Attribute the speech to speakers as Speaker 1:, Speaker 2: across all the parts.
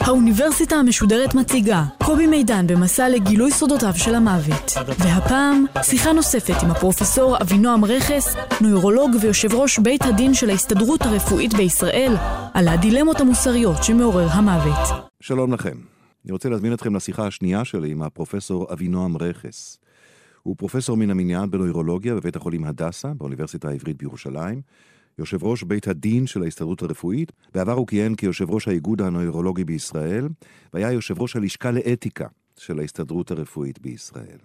Speaker 1: האוניברסיטה המשודרת מציגה קובי מידן במסע לגילוי סודותיו של המוות. והפעם, שיחה נוספת עם הפרופסור אבינועם רכס, נוירולוג ויושב ראש בית הדין של ההסתדרות הרפואית בישראל, על הדילמות המוסריות שמעורר המוות.
Speaker 2: שלום לכם. אני רוצה להזמין אתכם לשיחה השנייה שלי עם הפרופסור אבינועם רכס. הוא פרופסור מן המניין בנוירולוגיה בבית החולים הדסה, באוניברסיטה העברית בירושלים. יושב ראש בית הדין של ההסתדרות הרפואית, בעבר הוא כיהן כיושב ראש האיגוד הנוירולוגי בישראל, והיה יושב ראש הלשכה לאתיקה של ההסתדרות הרפואית בישראל.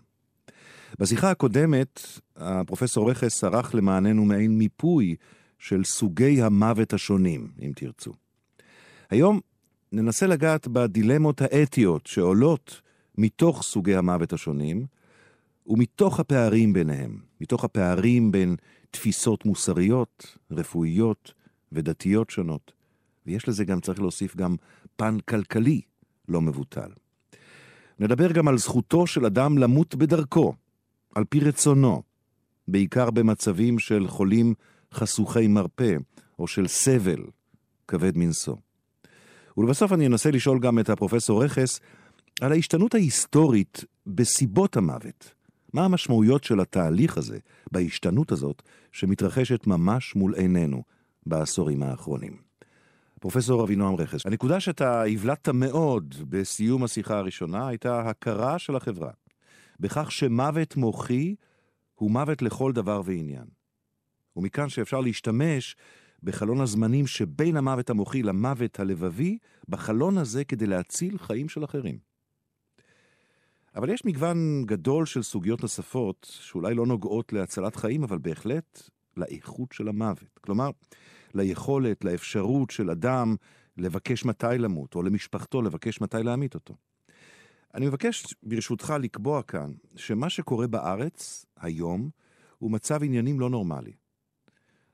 Speaker 2: בשיחה הקודמת, הפרופסור רכס ערך למעננו מעין מיפוי של סוגי המוות השונים, אם תרצו. היום ננסה לגעת בדילמות האתיות שעולות מתוך סוגי המוות השונים, ומתוך הפערים ביניהם, מתוך הפערים בין תפיסות מוסריות, רפואיות ודתיות שונות. ויש לזה גם, צריך להוסיף גם פן כלכלי לא מבוטל. נדבר גם על זכותו של אדם למות בדרכו, על פי רצונו, בעיקר במצבים של חולים חשוכי מרפא, או של סבל כבד מנשוא. ולבסוף אני אנסה לשאול גם את הפרופסור רכס על ההשתנות ההיסטורית בסיבות המוות. מה המשמעויות של התהליך הזה, בהשתנות הזאת, שמתרחשת ממש מול עינינו בעשורים האחרונים. פרופסור אבינועם רכס, הנקודה שאתה הבלטת מאוד בסיום השיחה הראשונה הייתה הכרה של החברה, בכך שמוות מוחי הוא מוות לכל דבר ועניין. ומכאן שאפשר להשתמש בחלון הזמנים שבין המוות המוחי למוות הלבבי, בחלון הזה כדי להציל חיים של אחרים. אבל יש מגוון גדול של סוגיות נוספות, שאולי לא נוגעות להצלת חיים, אבל בהחלט לאיכות של המוות. כלומר, ליכולת, לאפשרות של אדם לבקש מתי למות, או למשפחתו לבקש מתי להמית אותו. אני מבקש, ברשותך, לקבוע כאן שמה שקורה בארץ היום הוא מצב עניינים לא נורמלי.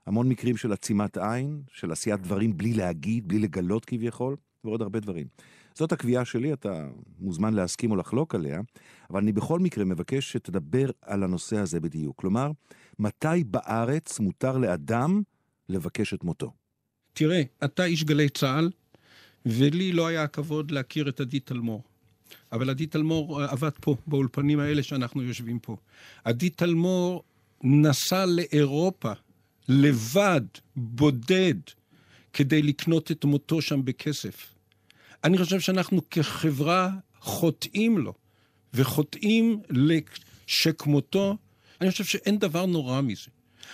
Speaker 2: המון מקרים של עצימת עין, של עשיית דברים בלי להגיד, בלי לגלות כביכול, ועוד הרבה דברים. זאת הקביעה שלי, אתה מוזמן להסכים או לחלוק עליה, אבל אני בכל מקרה מבקש שתדבר על הנושא הזה בדיוק. כלומר, מתי בארץ מותר לאדם לבקש את מותו?
Speaker 3: תראה, אתה איש גלי צה"ל, ולי לא היה הכבוד להכיר את עדי תלמור. אבל עדי תלמור עבד פה, באולפנים האלה שאנחנו יושבים פה. עדי תלמור נסע לאירופה, לבד, בודד, כדי לקנות את מותו שם בכסף. אני חושב שאנחנו כחברה חוטאים לו, וחוטאים לשכמותו. אני חושב שאין דבר נורא מזה.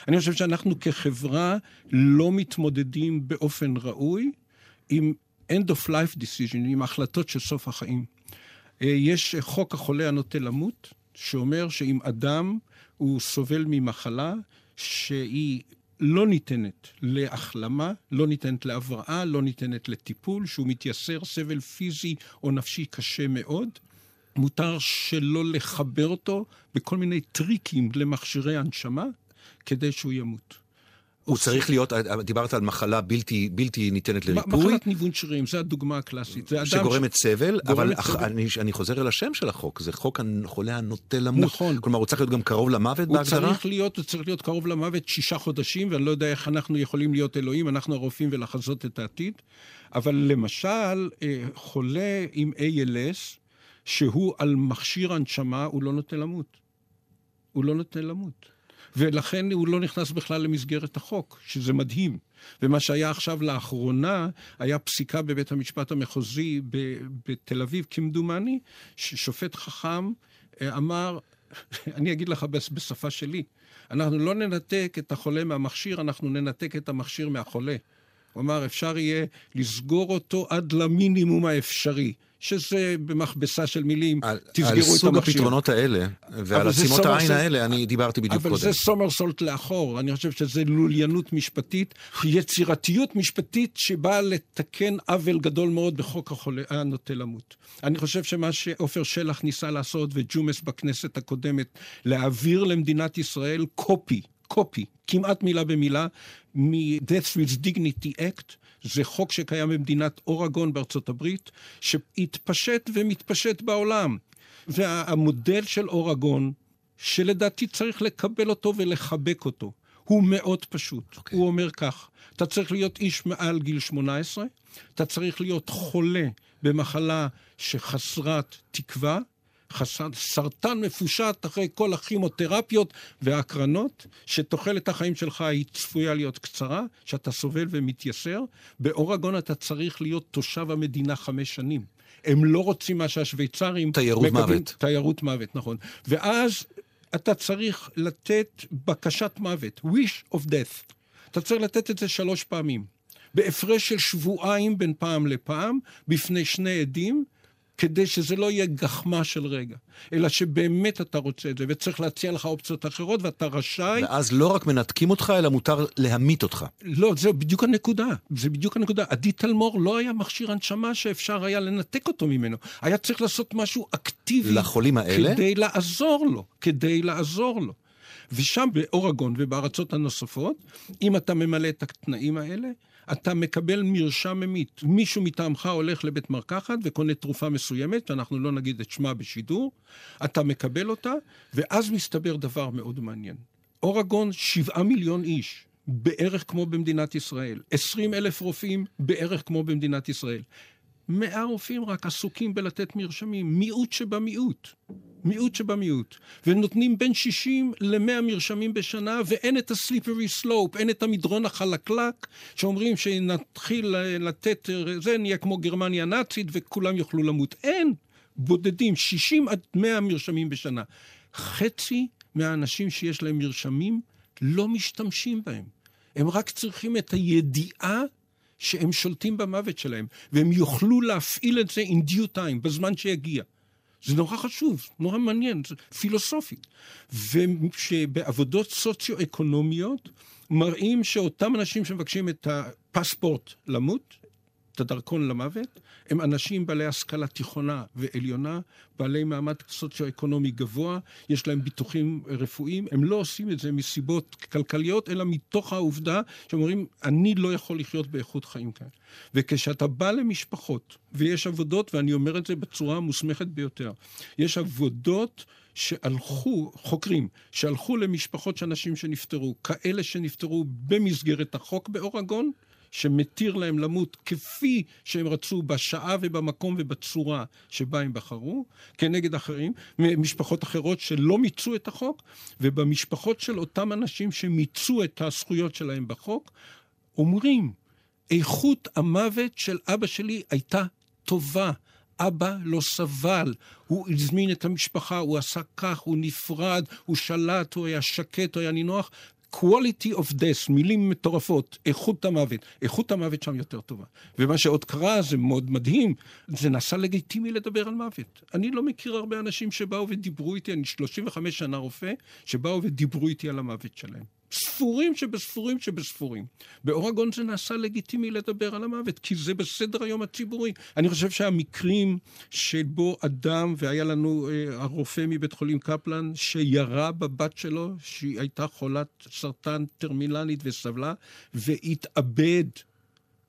Speaker 3: אני חושב שאנחנו כחברה לא מתמודדים באופן ראוי עם end of life decision, עם החלטות של סוף החיים. אה, יש חוק החולה הנוטה למות, שאומר שאם אדם הוא סובל ממחלה שהיא לא ניתנת להחלמה, לא ניתנת להבראה, לא ניתנת לטיפול, שהוא מתייסר סבל פיזי או נפשי קשה מאוד. מותר שלא לחבר אותו בכל מיני טריקים למכשירי הנשמה כדי שהוא ימות.
Speaker 2: הוא צריך להיות, דיברת על מחלה בלתי, בלתי ניתנת לריפוי.
Speaker 3: מחלת ניוון שרירים, זו הדוגמה הקלאסית.
Speaker 2: שגורמת ש... סבל, אבל אח, אני, אני חוזר אל השם של החוק, זה חוק החולה הנוטה למות.
Speaker 3: נכון.
Speaker 2: כלומר, הוא צריך להיות גם קרוב למוות הוא בהגדרה?
Speaker 3: צריך להיות, הוא צריך להיות קרוב למוות שישה חודשים, ואני לא יודע איך אנחנו יכולים להיות אלוהים, אנחנו הרופאים ולחזות את העתיד. אבל למשל, אה, חולה עם ALS, שהוא על מכשיר הנשמה, הוא לא נוטה למות. הוא לא נוטה למות. ולכן הוא לא נכנס בכלל למסגרת החוק, שזה מדהים. ומה שהיה עכשיו לאחרונה, היה פסיקה בבית המשפט המחוזי בתל אביב, כמדומני, ששופט חכם אה, אמר, אני אגיד לך בשפה שלי, אנחנו לא ננתק את החולה מהמכשיר, אנחנו ננתק את המכשיר מהחולה. הוא אמר, אפשר יהיה לסגור אותו עד למינימום האפשרי. שזה במכבסה של מילים, על, תסגרו על את המכשיר.
Speaker 2: על סוג הפתרונות האלה, ועל עצימות העין האלה, אני דיברתי בדיוק
Speaker 3: אבל
Speaker 2: קודם.
Speaker 3: אבל זה סומרסולט לאחור, אני חושב שזה לוליינות משפטית, יצירתיות משפטית שבאה לתקן עוול גדול מאוד בחוק החולה הנוטה למות. אני חושב שמה שעופר שלח ניסה לעשות, וג'ומס בכנסת הקודמת, להעביר למדינת ישראל קופי, קופי, כמעט מילה במילה, מ-Death with Dignity Act, זה חוק שקיים במדינת אורגון בארצות הברית, שהתפשט ומתפשט בעולם. והמודל של אורגון, שלדעתי צריך לקבל אותו ולחבק אותו, הוא מאוד פשוט. Okay. אוקיי. הוא אומר כך, אתה צריך להיות איש מעל גיל 18, אתה צריך להיות חולה במחלה שחסרת תקווה, חסר, סרטן מפושט אחרי כל הכימותרפיות וההקרנות, שתוחלת החיים שלך היא צפויה להיות קצרה, שאתה סובל ומתייסר. באורגון אתה צריך להיות תושב המדינה חמש שנים. הם לא רוצים מה שהשוויצרים...
Speaker 2: תיירות מקבלים, מוות.
Speaker 3: תיירות מוות, נכון. ואז אתה צריך לתת בקשת מוות, wish of death. אתה צריך לתת את זה שלוש פעמים. בהפרש של שבועיים בין פעם לפעם, בפני שני עדים, כדי שזה לא יהיה גחמה של רגע, אלא שבאמת אתה רוצה את זה, וצריך להציע לך אופציות אחרות, ואתה רשאי...
Speaker 2: ואז לא רק מנתקים אותך, אלא מותר להמית אותך.
Speaker 3: לא, זה בדיוק הנקודה. זה בדיוק הנקודה. עדי תלמור לא היה מכשיר הנשמה שאפשר היה לנתק אותו ממנו. היה צריך לעשות משהו אקטיבי...
Speaker 2: לחולים האלה?
Speaker 3: כדי לעזור לו. כדי לעזור לו. ושם באורגון ובארצות הנוספות, אם אתה ממלא את התנאים האלה, אתה מקבל מרשם ממית. מישהו מטעמך הולך לבית מרקחת וקונה תרופה מסוימת, שאנחנו לא נגיד את שמה בשידור, אתה מקבל אותה, ואז מסתבר דבר מאוד מעניין. אורגון, שבעה מיליון איש, בערך כמו במדינת ישראל. עשרים אלף רופאים, בערך כמו במדינת ישראל. מאה רופאים רק עסוקים בלתת מרשמים, מיעוט שבמיעוט. מיעוט שבמיעוט. ונותנים בין 60 ל-100 מרשמים בשנה, ואין את ה-slippery slope, אין את המדרון החלקלק, שאומרים שנתחיל לתת, זה נהיה כמו גרמניה הנאצית וכולם יוכלו למות. אין! בודדים, 60 עד 100 מרשמים בשנה. חצי מהאנשים שיש להם מרשמים לא משתמשים בהם. הם רק צריכים את הידיעה שהם שולטים במוות שלהם, והם יוכלו להפעיל את זה in due time, בזמן שיגיע. זה נורא חשוב, נורא מעניין, זה פילוסופית. ושבעבודות סוציו-אקונומיות מראים שאותם אנשים שמבקשים את הפספורט למות, את הדרכון למוות, הם אנשים בעלי השכלה תיכונה ועליונה, בעלי מעמד סוציו-אקונומי גבוה, יש להם ביטוחים רפואיים, הם לא עושים את זה מסיבות כלכליות, אלא מתוך העובדה שאומרים, אני לא יכול לחיות באיכות חיים כאלה. וכשאתה בא למשפחות, ויש עבודות, ואני אומר את זה בצורה המוסמכת ביותר, יש עבודות שהלכו, חוקרים, שהלכו למשפחות של אנשים שנפטרו, כאלה שנפטרו במסגרת החוק באורגון, שמתיר להם למות כפי שהם רצו בשעה ובמקום ובצורה שבה הם בחרו, כנגד אחרים, משפחות אחרות שלא מיצו את החוק, ובמשפחות של אותם אנשים שמיצו את הזכויות שלהם בחוק, אומרים, איכות המוות של אבא שלי הייתה טובה. אבא לא סבל, הוא הזמין את המשפחה, הוא עשה כך, הוא נפרד, הוא שלט, הוא היה שקט, הוא היה נינוח, quality of death, מילים מטורפות, איכות המוות. איכות המוות שם יותר טובה. ומה שעוד קרה, זה מאוד מדהים, זה נעשה לגיטימי לדבר על מוות. אני לא מכיר הרבה אנשים שבאו ודיברו איתי, אני 35 שנה רופא, שבאו ודיברו איתי על המוות שלהם. ספורים שבספורים שבספורים. באורגון זה נעשה לגיטימי לדבר על המוות, כי זה בסדר היום הציבורי. אני חושב שהמקרים שבו אדם, והיה לנו אה, הרופא מבית חולים קפלן, שירה בבת שלו, שהיא הייתה חולת סרטן טרמינלית וסבלה, והתאבד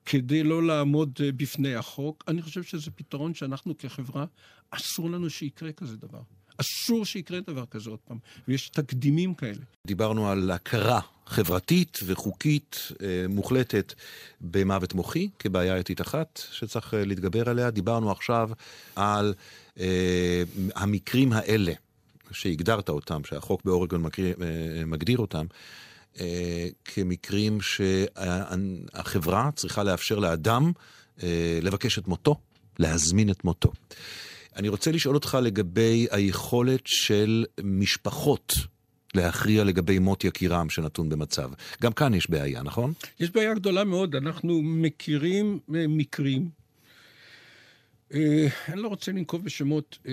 Speaker 3: כדי לא לעמוד אה, בפני החוק, אני חושב שזה פתרון שאנחנו כחברה, אסור לנו שיקרה כזה דבר. אסור שיקרה דבר כזה עוד פעם, ויש תקדימים כאלה.
Speaker 2: דיברנו על הכרה חברתית וחוקית אה, מוחלטת במוות מוחי כבעיה אתית אחת שצריך אה, להתגבר עליה. דיברנו עכשיו על אה, המקרים האלה שהגדרת אותם, שהחוק באורגון מקריא, אה, מגדיר אותם. אה, כמקרים שהחברה צריכה לאפשר לאדם אה, לבקש את מותו, להזמין את מותו. אני רוצה לשאול אותך לגבי היכולת של משפחות להכריע לגבי מות יקירם שנתון במצב. גם כאן יש בעיה, נכון?
Speaker 3: יש בעיה גדולה מאוד. אנחנו מכירים אה, מקרים, אה, אני לא רוצה לנקוב בשמות, אה,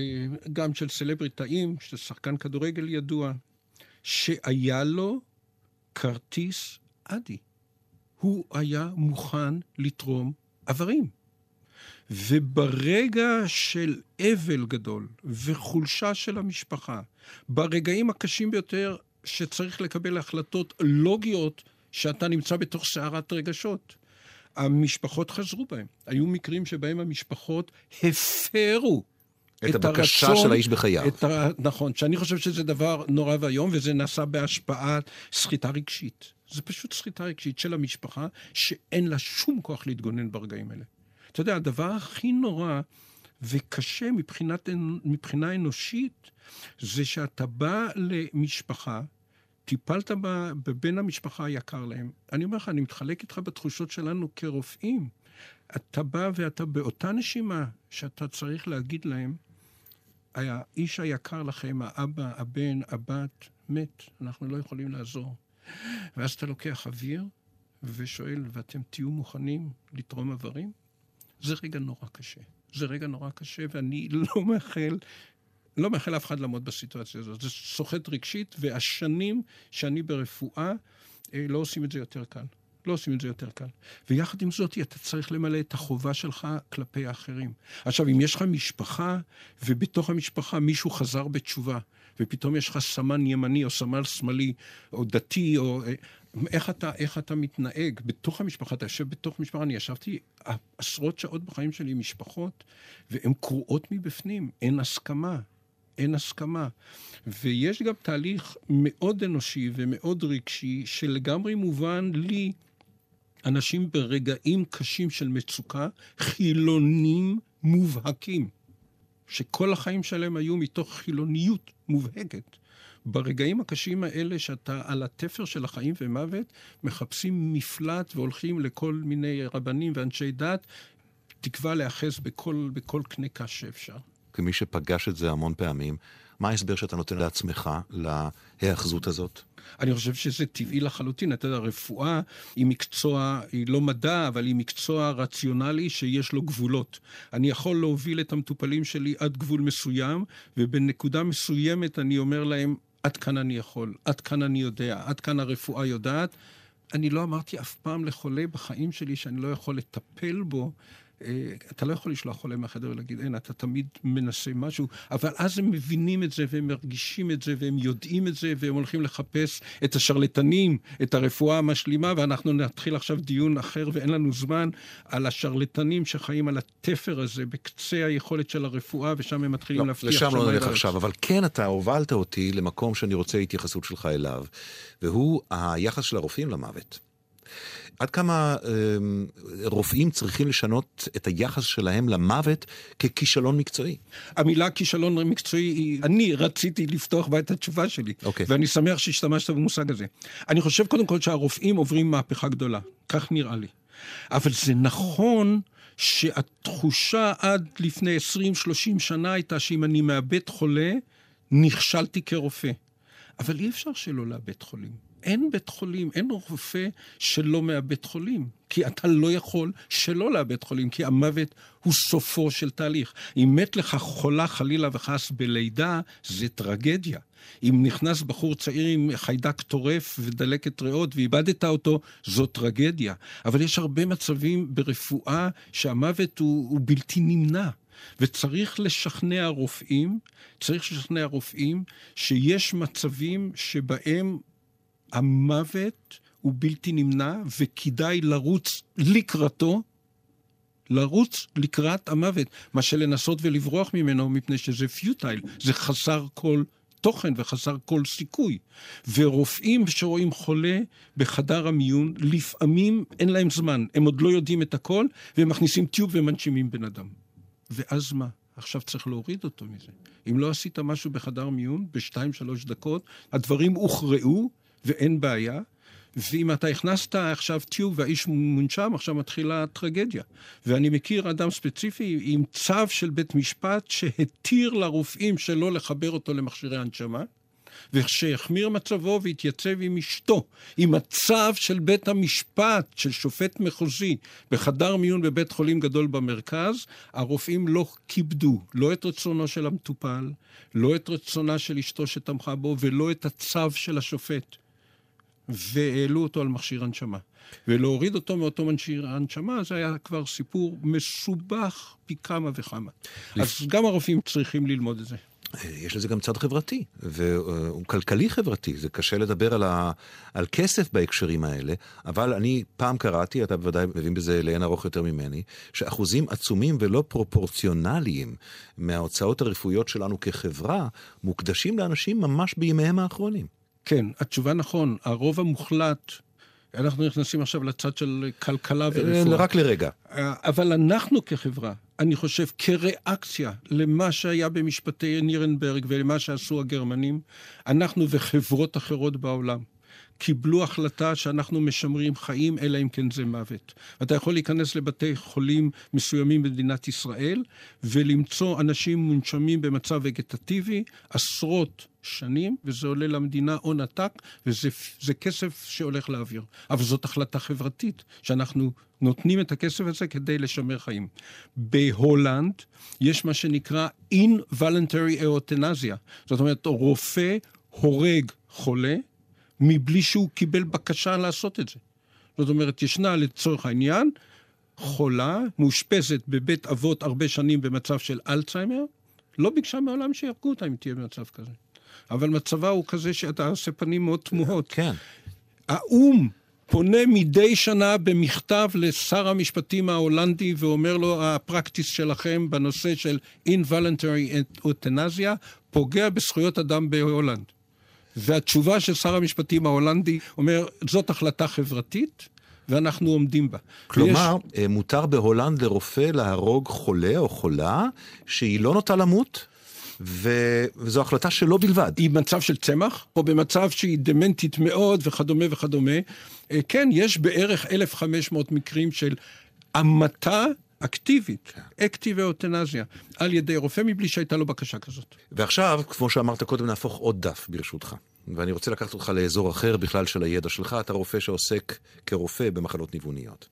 Speaker 3: גם של סלבריטאים, של שחקן כדורגל ידוע, שהיה לו כרטיס אדי. הוא היה מוכן לתרום איברים. וברגע של אבל גדול וחולשה של המשפחה, ברגעים הקשים ביותר שצריך לקבל החלטות לוגיות שאתה נמצא בתוך סערת רגשות, המשפחות חזרו בהם. היו מקרים שבהם המשפחות הפרו
Speaker 2: את, את הבקשה הרצון, של האיש בחייו.
Speaker 3: ה... נכון, שאני חושב שזה דבר נורא ואיום, וזה נעשה בהשפעת סחיטה רגשית. זה פשוט סחיטה רגשית של המשפחה, שאין לה שום כוח להתגונן ברגעים האלה. אתה יודע, הדבר הכי נורא וקשה מבחינת, מבחינה אנושית, זה שאתה בא למשפחה, טיפלת בבן המשפחה היקר להם. אני אומר לך, אני מתחלק איתך בתחושות שלנו כרופאים. אתה בא ואתה באותה נשימה שאתה צריך להגיד להם, האיש היקר לכם, האבא, הבן, הבת, מת, אנחנו לא יכולים לעזור. ואז אתה לוקח אוויר ושואל, ואתם תהיו מוכנים לתרום איברים? זה רגע נורא קשה. זה רגע נורא קשה, ואני לא מאחל, לא מאחל לאף אחד לעמוד בסיטואציה הזאת. זה סוחט רגשית, והשנים שאני ברפואה אה, לא עושים את זה יותר קל. לא עושים את זה יותר קל. ויחד עם זאת, אתה צריך למלא את החובה שלך כלפי האחרים. עכשיו, אם יש לך משפחה, ובתוך המשפחה מישהו חזר בתשובה, ופתאום יש לך סמן ימני או סמל שמאלי, או דתי, או... איך אתה, איך אתה מתנהג בתוך המשפחה, אתה יושב בתוך משפחה, אני ישבתי עשרות שעות בחיים שלי עם משפחות, והן קרועות מבפנים, אין הסכמה, אין הסכמה. ויש גם תהליך מאוד אנושי ומאוד רגשי, שלגמרי מובן לי, אנשים ברגעים קשים של מצוקה, חילונים מובהקים, שכל החיים שלהם היו מתוך חילוניות מובהקת. ברגעים הקשים האלה, שאתה על התפר של החיים ומוות, מחפשים מפלט והולכים לכל מיני רבנים ואנשי דת, תקווה להיאחז בכל, בכל קנה קש שאפשר.
Speaker 2: כמי שפגש את זה המון פעמים, מה ההסבר שאתה נותן לעצמך להיאחזות הזאת?
Speaker 3: אני חושב שזה טבעי לחלוטין. אתה יודע, רפואה היא מקצוע, היא לא מדע, אבל היא מקצוע רציונלי שיש לו גבולות. אני יכול להוביל את המטופלים שלי עד גבול מסוים, ובנקודה מסוימת אני אומר להם, עד כאן אני יכול, עד כאן אני יודע, עד כאן הרפואה יודעת. אני לא אמרתי אף פעם לחולה בחיים שלי שאני לא יכול לטפל בו אתה לא יכול לשלוח חולה מהחדר ולהגיד, אין, אתה תמיד מנסה משהו, אבל אז הם מבינים את זה והם מרגישים את זה והם יודעים את זה והם הולכים לחפש את השרלטנים, את הרפואה המשלימה, ואנחנו נתחיל עכשיו דיון אחר ואין לנו זמן על השרלטנים שחיים על התפר הזה, בקצה היכולת של הרפואה, ושם הם מתחילים לא, להבטיח
Speaker 2: לשם לא נלך עכשיו, אבל כן אתה הובלת אותי למקום שאני רוצה התייחסות שלך אליו, והוא היחס של הרופאים למוות. עד כמה אה, רופאים צריכים לשנות את היחס שלהם למוות ככישלון מקצועי?
Speaker 3: המילה כישלון מקצועי, היא, אני רציתי לפתוח בה את התשובה שלי, okay. אוקיי. ואני שמח שהשתמשת במושג הזה. אני חושב קודם כל שהרופאים עוברים מהפכה גדולה, כך נראה לי. אבל זה נכון שהתחושה עד לפני 20-30 שנה הייתה שאם אני מאבד חולה, נכשלתי כרופא. אבל אי אפשר שלא לאבד חולים. אין בית חולים, אין רופא שלא מאבד חולים. כי אתה לא יכול שלא לאבד חולים, כי המוות הוא סופו של תהליך. אם מת לך חולה חלילה וחס בלידה, זה טרגדיה. אם נכנס בחור צעיר עם חיידק טורף ודלקת ריאות ואיבדת אותו, זו טרגדיה. אבל יש הרבה מצבים ברפואה שהמוות הוא, הוא בלתי נמנע. וצריך לשכנע רופאים, צריך לשכנע רופאים שיש מצבים שבהם המוות הוא בלתי נמנע וכדאי לרוץ לקראתו, לרוץ לקראת המוות, מה שלנסות ולברוח ממנו מפני שזה פיוטייל, זה חסר כל תוכן וחסר כל סיכוי. ורופאים שרואים חולה בחדר המיון, לפעמים אין להם זמן, הם עוד לא יודעים את הכל, והם מכניסים טיוב ומנשימים בן אדם. ואז מה? עכשיו צריך להוריד אותו מזה. אם לא עשית משהו בחדר מיון, בשתיים, שלוש דקות, הדברים הוכרעו, ואין בעיה. ואם אתה הכנסת עכשיו טיוב והאיש מונשם, עכשיו מתחילה הטרגדיה. ואני מכיר אדם ספציפי עם צו של בית משפט שהתיר לרופאים שלא לחבר אותו למכשירי הנשמה, וכשהחמיר מצבו והתייצב עם אשתו, עם הצו של בית המשפט, של שופט מחוזי, בחדר מיון בבית חולים גדול במרכז, הרופאים לא כיבדו לא את רצונו של המטופל, לא את רצונה של אשתו שתמכה בו, ולא את הצו של השופט. והעלו אותו על מכשיר הנשמה. ולהוריד אותו מאותו מכשיר הנשמה, זה היה כבר סיפור מסובך פי כמה וכמה. לפ... אז גם הרופאים צריכים ללמוד את זה.
Speaker 2: יש לזה גם צד חברתי, והוא כלכלי חברתי, זה קשה לדבר על, ה, על כסף בהקשרים האלה, אבל אני פעם קראתי, אתה בוודאי מבין בזה לאין ארוך יותר ממני, שאחוזים עצומים ולא פרופורציונליים מההוצאות הרפואיות שלנו כחברה, מוקדשים לאנשים ממש בימיהם האחרונים.
Speaker 3: כן, התשובה נכון. הרוב המוחלט אנחנו נכנסים עכשיו לצד של כלכלה ורפואה.
Speaker 2: רק לרגע.
Speaker 3: אבל אנחנו כחברה, אני חושב, כריאקציה למה שהיה במשפטי נירנברג ולמה שעשו הגרמנים, אנחנו וחברות אחרות בעולם. קיבלו החלטה שאנחנו משמרים חיים, אלא אם כן זה מוות. אתה יכול להיכנס לבתי חולים מסוימים במדינת ישראל ולמצוא אנשים מונשמים במצב וגטטיבי עשרות שנים, וזה עולה למדינה הון עתק, וזה כסף שהולך לאוויר. אבל זאת החלטה חברתית, שאנחנו נותנים את הכסף הזה כדי לשמר חיים. בהולנד יש מה שנקרא involuntary euthanasia. זאת אומרת, רופא הורג חולה, מבלי שהוא קיבל בקשה לעשות את זה. זאת אומרת, ישנה לצורך העניין חולה, מאושפזת בבית אבות הרבה שנים במצב של אלצהיימר, לא ביקשה מעולם שיהרגו אותה אם תהיה במצב כזה. אבל מצבה הוא כזה שאתה עושה פנים מאוד תמוהות.
Speaker 2: כן.
Speaker 3: האו"ם פונה מדי שנה במכתב לשר המשפטים ההולנדי ואומר לו, ה practice שלכם בנושא של involuntary euthanasia פוגע בזכויות אדם בהולנד. והתשובה של שר המשפטים ההולנדי אומר, זאת החלטה חברתית, ואנחנו עומדים בה.
Speaker 2: כלומר, ויש... אה, מותר בהולנד לרופא להרוג חולה או חולה שהיא לא נוטה למות? ו... וזו החלטה שלו בלבד.
Speaker 3: היא במצב של צמח, או במצב שהיא דמנטית מאוד וכדומה וכדומה. אה, כן, יש בערך 1,500 מקרים של המתה אקטיבית, כן. אקטיבי אוטנזיה, על ידי רופא מבלי שהייתה לו בקשה כזאת.
Speaker 2: ועכשיו, כמו שאמרת קודם, נהפוך עוד דף, ברשותך. ואני רוצה לקחת אותך לאזור אחר בכלל של הידע שלך. אתה רופא שעוסק כרופא במחלות ניווניות.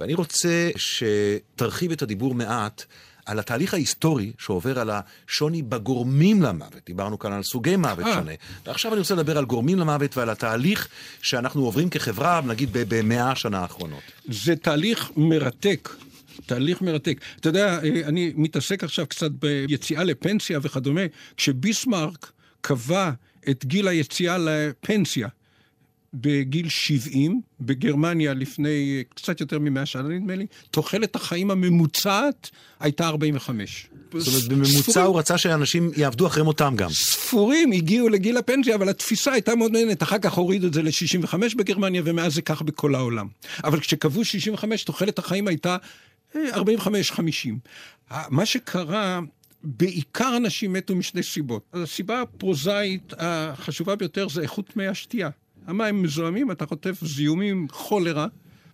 Speaker 2: ואני רוצה שתרחיב את הדיבור מעט על התהליך ההיסטורי שעובר על השוני בגורמים למוות. דיברנו כאן על סוגי מוות אה. שונה. ועכשיו אני רוצה לדבר על גורמים למוות ועל התהליך שאנחנו עוברים כחברה, נגיד במאה השנה האחרונות.
Speaker 3: זה תהליך מרתק. תהליך מרתק. אתה יודע, אה, אני מתעסק עכשיו קצת ביציאה לפנסיה וכדומה. כשביסמרק קבע את גיל היציאה לפנסיה בגיל 70, בגרמניה לפני קצת יותר מ-100 שנה נדמה לי, תוחלת החיים הממוצעת הייתה 45.
Speaker 2: זאת אומרת, בממוצע ספורים, הוא רצה שאנשים יעבדו אחרי מותם גם.
Speaker 3: ספורים הגיעו לגיל הפנסיה, אבל התפיסה הייתה מאוד מעניינת. אחר כך הורידו את זה ל-65 בגרמניה, ומאז זה כך בכל העולם. אבל כשקבעו 65, תוחלת החיים הייתה 45-50. אה, מה שקרה... בעיקר אנשים מתו משני סיבות. הסיבה הפרוזאית החשובה ביותר זה איכות מי השתייה. המים מזוהמים, אתה כותב זיהומים, כולרה,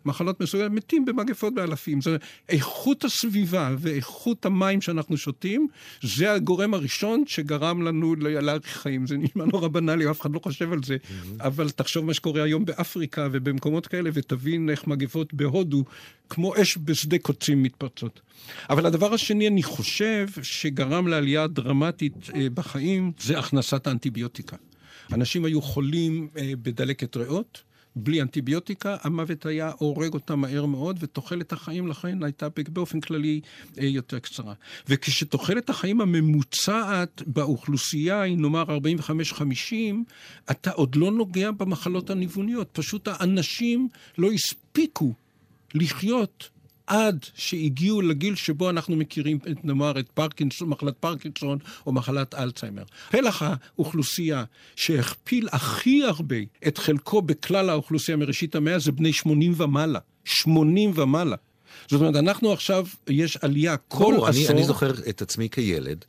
Speaker 3: מחלות מסוגלות, מתים במגפות באלפים. זאת אומרת, איכות הסביבה ואיכות המים שאנחנו שותים, זה הגורם הראשון שגרם לנו להאריך חיים. זה נשמע נורא בנאלי, אף אחד לא חושב על זה, mm-hmm. אבל תחשוב מה שקורה היום באפריקה ובמקומות כאלה, ותבין איך מגפות בהודו, כמו אש בשדה קוצים מתפרצות. אבל הדבר השני, אני חושב, שגרם לעלייה דרמטית אה, בחיים, זה הכנסת האנטיביוטיקה. אנשים היו חולים אה, בדלקת ריאות, בלי אנטיביוטיקה, המוות היה הורג אותם מהר מאוד, ותוחלת החיים לכן הייתה באופן כללי אה, יותר קצרה. וכשתוחלת החיים הממוצעת באוכלוסייה היא נאמר 45-50, אתה עוד לא נוגע במחלות הניווניות. פשוט האנשים לא הספיקו לחיות עד שהגיעו לגיל שבו אנחנו מכירים, נאמר, את פרקינסון, מחלת פרקינסון או מחלת אלצהיימר. פלח האוכלוסייה שהכפיל הכי הרבה את חלקו בכלל האוכלוסייה מראשית המאה זה בני 80 ומעלה. 80 ומעלה. זאת אומרת, אנחנו עכשיו, יש עלייה כל עשור...
Speaker 2: אני, אני זוכר את עצמי כילד.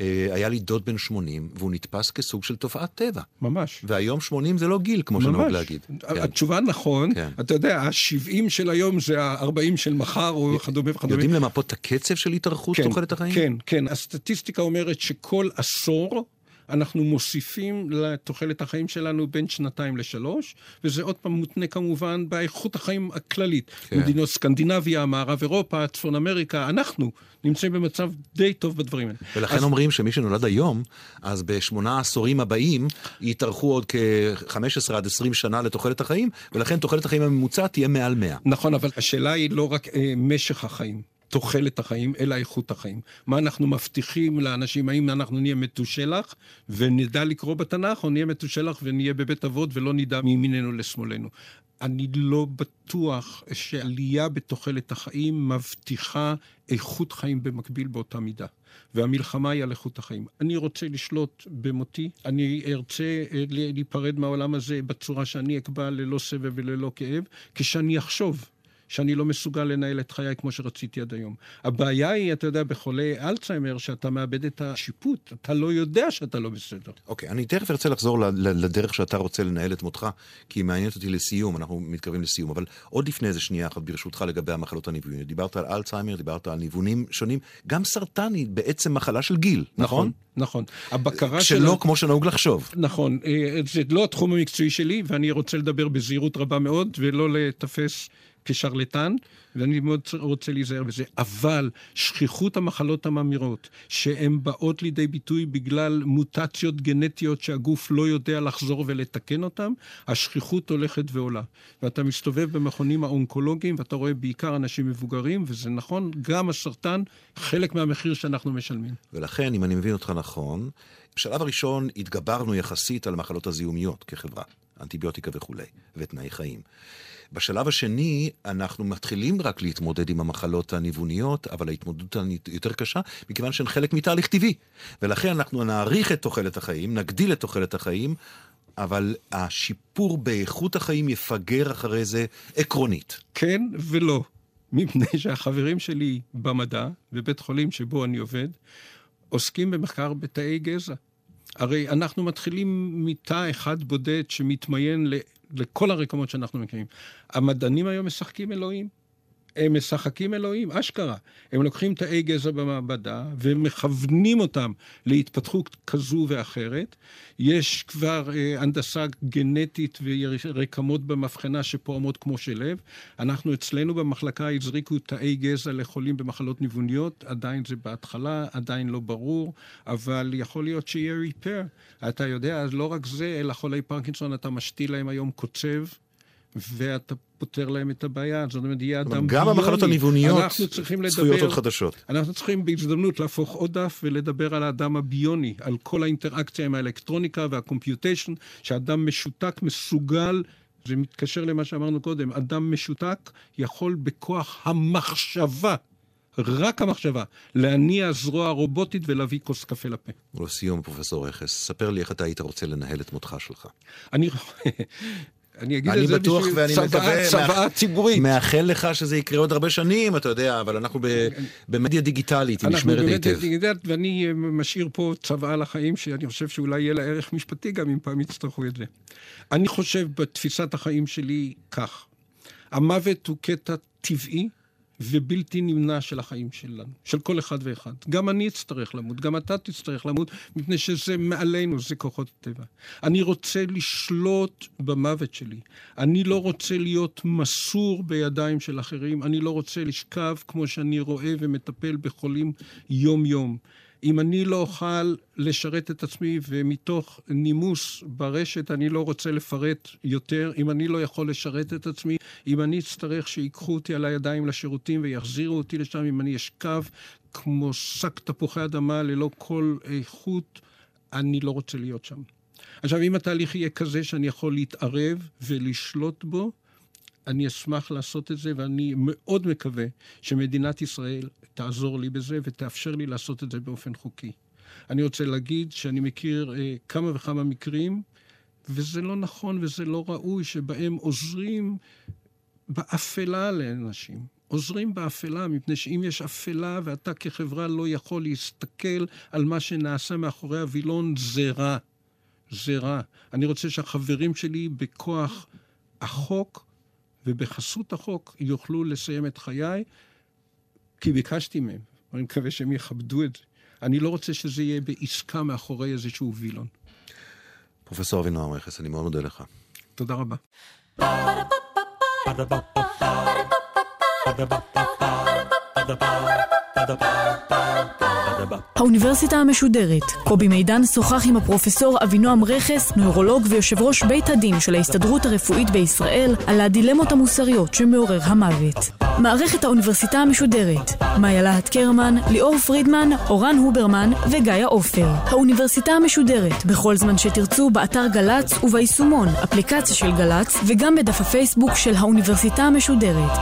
Speaker 2: אה, היה לי דוד בן 80, והוא נתפס כסוג של תופעת טבע.
Speaker 3: ממש.
Speaker 2: והיום 80 זה לא גיל, כמו שנהוג להגיד.
Speaker 3: כן. התשובה נכון, כן. אתה יודע, ה-70 של היום זה ה-40 של מחר, או כדומה וכדומה.
Speaker 2: יודעים למפות את הקצב של התארכות כן, תוחלת החיים?
Speaker 3: כן, כן. הסטטיסטיקה אומרת שכל עשור... אנחנו מוסיפים לתוחלת החיים שלנו בין שנתיים לשלוש, וזה עוד פעם מותנה כמובן באיכות החיים הכללית. כן. מדינות סקנדינביה, מערב אירופה, צפון אמריקה, אנחנו נמצאים במצב די טוב בדברים האלה.
Speaker 2: ולכן אז... אומרים שמי שנולד היום, אז בשמונה העשורים הבאים יתארכו עוד כ-15 עד 20 שנה לתוחלת החיים, ולכן תוחלת החיים הממוצעת תהיה מעל 100.
Speaker 3: נכון, אבל השאלה היא לא רק אה, משך החיים. תוחלת החיים, אלא איכות החיים. מה אנחנו מבטיחים לאנשים, האם אנחנו נהיה מתושלח ונדע לקרוא בתנ"ך, או נהיה מתושלח ונהיה בבית אבות ולא נדע מימיננו לשמאלנו. אני לא בטוח שעלייה בתוחלת החיים מבטיחה איכות חיים במקביל באותה מידה. והמלחמה היא על איכות החיים. אני רוצה לשלוט במותי, אני ארצה אה, להיפרד מהעולם הזה בצורה שאני אקבע ללא סבב וללא כאב, כשאני אחשוב שאני לא מסוגל לנהל את חיי כמו שרציתי עד היום. הבעיה היא, אתה יודע, בחולי אלצהיימר, שאתה מאבד את השיפוט, אתה לא יודע שאתה לא בסדר.
Speaker 2: אוקיי, okay, אני תכף ארצה לחזור לדרך שאתה רוצה לנהל את מותך, כי היא מעניינת אותי לסיום, אנחנו מתקרבים לסיום, אבל עוד לפני איזה שנייה אחת, ברשותך, לגבי המחלות הניווניות. דיברת על אלצהיימר, דיברת על ניוונים שונים, גם סרטן היא בעצם מחלה של גיל, נכון? נכון.
Speaker 3: נכון. הבקרה
Speaker 2: שלו... כשלא כמו שנהוג לחשוב.
Speaker 3: נכון. אה, זה לא התחום המקצועי שלי, ואני רוצה לדבר בזהירות רבה מאוד, ולא לתפס כשרלטן, ואני מאוד רוצה להיזהר בזה. אבל שכיחות המחלות הממירות, שהן באות לידי ביטוי בגלל מוטציות גנטיות שהגוף לא יודע לחזור ולתקן אותן, השכיחות הולכת ועולה. ואתה מסתובב במכונים האונקולוגיים, ואתה רואה בעיקר אנשים מבוגרים, וזה נכון, גם הסרטן, חלק מהמחיר שאנחנו משלמים.
Speaker 2: ולכן, אם אני מבין אותך נכון, בשלב הראשון התגברנו יחסית על המחלות הזיהומיות כחברה, אנטיביוטיקה וכולי, ותנאי חיים. בשלב השני, אנחנו מתחילים רק להתמודד עם המחלות הניווניות, אבל ההתמודדות יותר קשה, מכיוון שהן חלק מתהליך טבעי. ולכן אנחנו נאריך את תוחלת החיים, נגדיל את תוחלת החיים, אבל השיפור באיכות החיים יפגר אחרי זה עקרונית.
Speaker 3: כן ולא. מפני שהחברים שלי במדע, בבית חולים שבו אני עובד, עוסקים במחקר בתאי גזע. הרי אנחנו מתחילים מתא אחד בודד שמתמיין לכל הרקמות שאנחנו מכירים. המדענים היום משחקים אלוהים. הם משחקים אלוהים, אשכרה. הם לוקחים תאי גזע במעבדה ומכוונים אותם להתפתחות כזו ואחרת. יש כבר אה, הנדסה גנטית ורקמות במבחנה שפועמות כמו של לב. אנחנו אצלנו במחלקה הזריקו תאי גזע לחולים במחלות ניווניות, עדיין זה בהתחלה, עדיין לא ברור, אבל יכול להיות שיהיה ריפר. אתה יודע, אז לא רק זה, אלא חולי פרקינסון, אתה משתיל להם היום קוצב. ואתה פותר להם את הבעיה. זאת אומרת, יהיה אדם
Speaker 2: ביוני. גם המחלות הניווניות צפויות עוד חדשות.
Speaker 3: אנחנו צריכים בהזדמנות להפוך עוד דף ולדבר על האדם הביוני, על כל האינטראקציה עם האלקטרוניקה והקומפיוטיישן, שאדם משותק מסוגל זה מתקשר למה שאמרנו קודם, אדם משותק יכול בכוח המחשבה, רק המחשבה, להניע זרוע רובוטית ולהביא כוס קפה לפה.
Speaker 2: ולסיום, פרופסור רכס, ספר לי איך אתה היית רוצה לנהל את מותך שלך.
Speaker 3: אני... אני אגיד אני את זה בטוח ואני צבא, מקווה, צוואה ציבורית.
Speaker 2: מאחל לך שזה יקרה עוד הרבה שנים, אתה יודע, אבל אנחנו ב, במדיה דיגיטלית, היא נשמרת היטב. אנחנו במדיה דיגיטלית,
Speaker 3: ואני אה, משאיר פה צוואה לחיים, שאני חושב שאולי יהיה לה ערך משפטי גם אם פעם יצטרכו את זה. אני חושב בתפיסת החיים שלי כך, המוות הוא קטע טבעי ובלתי נמנע של החיים שלנו, של כל אחד ואחד. גם אני אצטרך למות, גם אתה תצטרך למות, מפני שזה מעלינו, זה כוחות הטבע. אני רוצה לשלוט במוות שלי. אני לא רוצה להיות מסור בידיים של אחרים. אני לא רוצה לשכב כמו שאני רואה ומטפל בחולים יום-יום. אם אני לא אוכל לשרת את עצמי, ומתוך נימוס ברשת אני לא רוצה לפרט יותר, אם אני לא יכול לשרת את עצמי, אם אני אצטרך שיקחו אותי על הידיים לשירותים ויחזירו אותי לשם, אם אני אשכב כמו שק תפוחי אדמה ללא כל איכות, אני לא רוצה להיות שם. עכשיו, אם התהליך יהיה כזה שאני יכול להתערב ולשלוט בו, אני אשמח לעשות את זה, ואני מאוד מקווה שמדינת ישראל תעזור לי בזה ותאפשר לי לעשות את זה באופן חוקי. אני רוצה להגיד שאני מכיר אה, כמה וכמה מקרים, וזה לא נכון וזה לא ראוי, שבהם עוזרים באפלה לאנשים. עוזרים באפלה, מפני שאם יש אפלה ואתה כחברה לא יכול להסתכל על מה שנעשה מאחורי הווילון, זה רע. זה רע. אני רוצה שהחברים שלי בכוח החוק ובחסות החוק יוכלו לסיים את חיי, כי ביקשתי מהם. אני מקווה שהם יכבדו את זה. אני לא רוצה שזה יהיה בעסקה מאחורי איזשהו וילון.
Speaker 2: פרופסור אבינועם רכס, אני מאוד מודה לך.
Speaker 3: תודה רבה.
Speaker 1: האוניברסיטה המשודרת. קובי מידן שוחח עם הפרופסור אבינועם רכס, נוירולוג ויושב ראש בית הדין של ההסתדרות הרפואית בישראל, על הדילמות המוסריות שמעורר המוות. מערכת האוניברסיטה המשודרת. מאיה להט קרמן, ליאור פרידמן, אורן הוברמן וגיא עופר. האוניברסיטה המשודרת, בכל זמן שתרצו, באתר גל"צ וביישומון, אפליקציה של גל"צ, וגם בדף הפייסבוק של האוניברסיטה המשודרת.